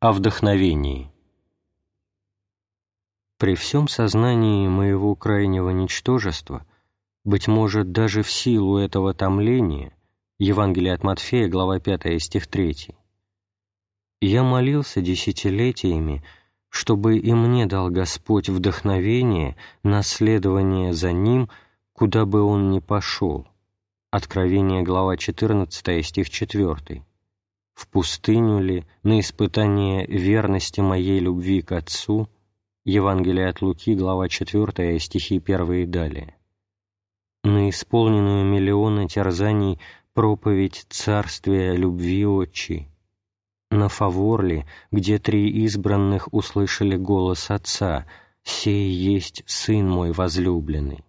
О вдохновении. При всем сознании моего крайнего ничтожества, быть может, даже в силу этого томления, Евангелие от Матфея, глава 5, стих 3, я молился десятилетиями, чтобы и мне дал Господь вдохновение на следование за Ним, куда бы Он ни пошел. Откровение, глава 14, стих 4 в пустыню ли, на испытание верности моей любви к Отцу, Евангелие от Луки, глава 4, стихи 1 и далее, на исполненную миллионы терзаний проповедь царствия любви отчи, на фавор ли, где три избранных услышали голос Отца «Сей есть Сын мой возлюбленный»,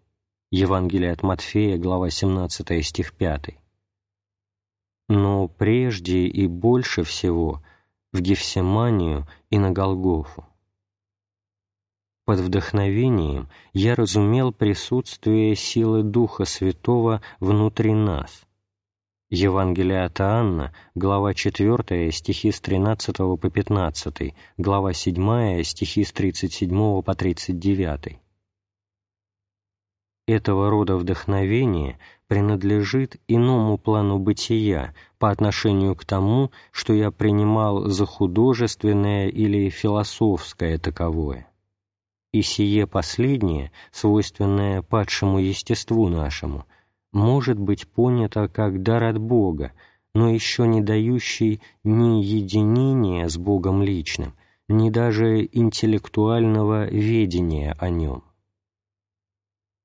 Евангелие от Матфея, глава 17, стих 5, но прежде и больше всего в Гефсиманию и на Голгофу. Под вдохновением я разумел присутствие силы Духа Святого внутри нас. Евангелие от Иоанна, глава 4, стихи с 13 по 15, глава 7, стихи с 37 по 39. Этого рода вдохновение принадлежит иному плану бытия по отношению к тому, что я принимал за художественное или философское таковое. И сие последнее, свойственное падшему естеству нашему, может быть понято как дар от Бога, но еще не дающий ни единения с Богом личным, ни даже интеллектуального ведения о нем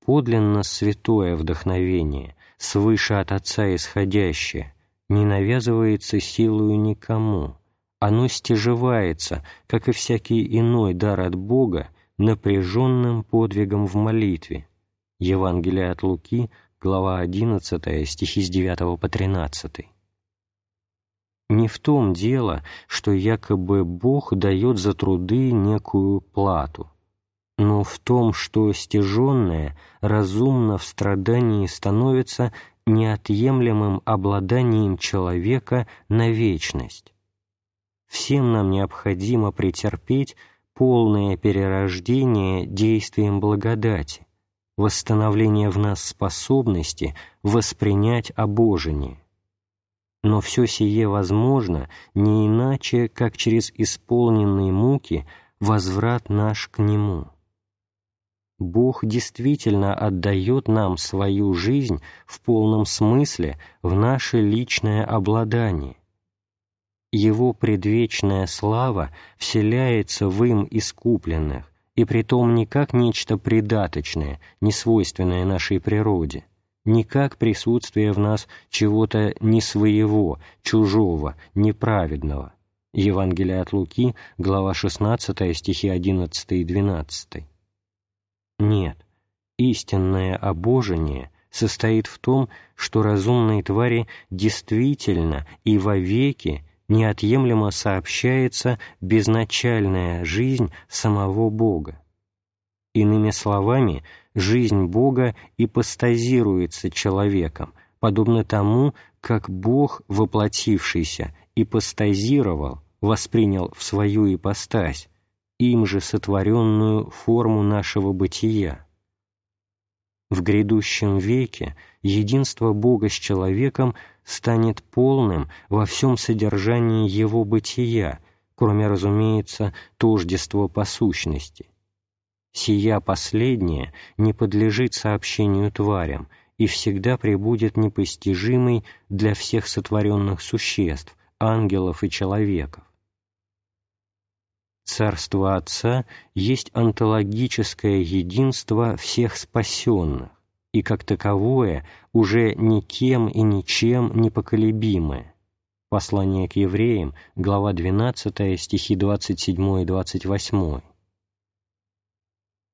подлинно святое вдохновение, свыше от Отца исходящее, не навязывается силою никому, оно стяжевается, как и всякий иной дар от Бога, напряженным подвигом в молитве. Евангелие от Луки, глава 11, стихи с 9 по 13. Не в том дело, что якобы Бог дает за труды некую плату но в том, что стяженное разумно в страдании становится неотъемлемым обладанием человека на вечность. Всем нам необходимо претерпеть полное перерождение действием благодати, восстановление в нас способности воспринять обожение. Но все сие возможно не иначе, как через исполненные муки возврат наш к Нему. Бог действительно отдает нам свою жизнь в полном смысле в наше личное обладание. Его предвечная слава вселяется в им искупленных, и притом не как нечто придаточное, несвойственное нашей природе, не как присутствие в нас чего-то не своего, чужого, неправедного. Евангелие от Луки, глава 16, стихи 11 и 12 нет, истинное обожение состоит в том, что разумной твари действительно и вовеки неотъемлемо сообщается безначальная жизнь самого Бога. Иными словами, жизнь Бога ипостазируется человеком, подобно тому, как Бог, воплотившийся, ипостазировал, воспринял в свою ипостась, им же сотворенную форму нашего бытия. В грядущем веке единство Бога с человеком станет полным во всем содержании его бытия, кроме, разумеется, тождества по сущности. Сия последняя не подлежит сообщению тварям и всегда пребудет непостижимой для всех сотворенных существ, ангелов и человеков. Царство Отца есть онтологическое единство всех спасенных и, как таковое, уже никем и ничем не поколебимое. Послание к евреям, глава 12, стихи 27 и 28.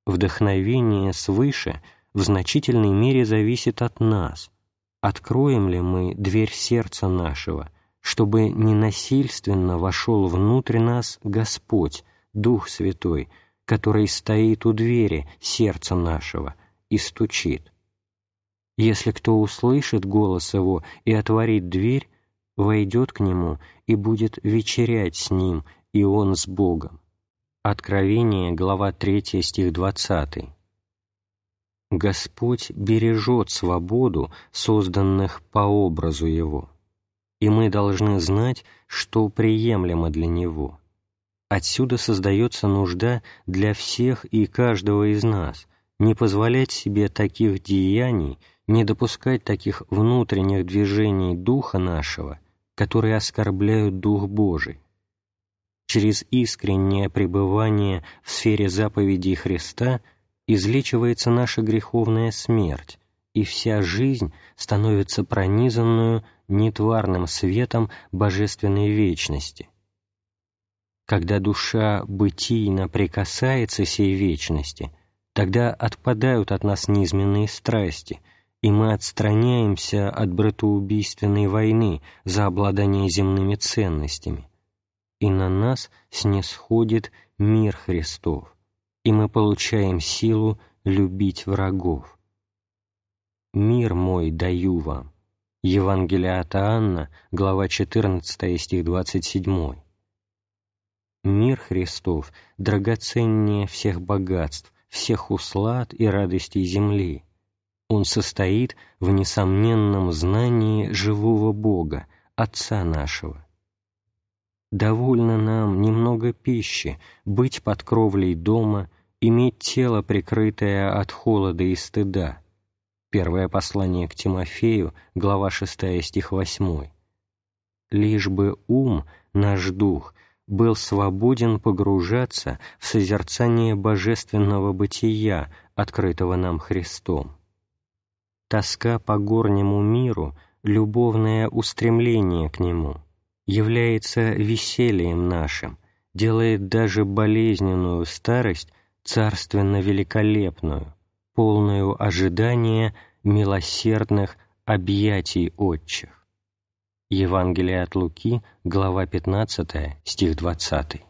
Вдохновение свыше в значительной мере зависит от нас. Откроем ли мы дверь сердца нашего – чтобы ненасильственно вошел внутрь нас Господь, Дух Святой, который стоит у двери сердца нашего и стучит. Если кто услышит голос его и отворит дверь, войдет к нему и будет вечерять с ним, и он с Богом. Откровение, глава 3, стих 20. Господь бережет свободу созданных по образу Его, и мы должны знать, что приемлемо для Него. Отсюда создается нужда для всех и каждого из нас не позволять себе таких деяний, не допускать таких внутренних движений Духа нашего, которые оскорбляют Дух Божий через искреннее пребывание в сфере заповедей Христа излечивается наша греховная смерть, и вся жизнь становится пронизанную нетварным светом божественной вечности. Когда душа бытийно прикасается сей вечности, тогда отпадают от нас низменные страсти, и мы отстраняемся от братоубийственной войны за обладание земными ценностями и на нас снисходит мир Христов, и мы получаем силу любить врагов. «Мир мой даю вам» Евангелие от Анна, глава 14, стих 27. Мир Христов драгоценнее всех богатств, всех услад и радостей земли. Он состоит в несомненном знании живого Бога, Отца нашего Довольно нам немного пищи, быть под кровлей дома, иметь тело, прикрытое от холода и стыда. Первое послание к Тимофею, глава 6, стих 8. Лишь бы ум, наш дух, был свободен погружаться в созерцание божественного бытия, открытого нам Христом. Тоска по горнему миру — любовное устремление к нему — является весельем нашим, делает даже болезненную старость царственно великолепную, полную ожидания милосердных объятий отчих. Евангелие от Луки, глава 15, стих 20.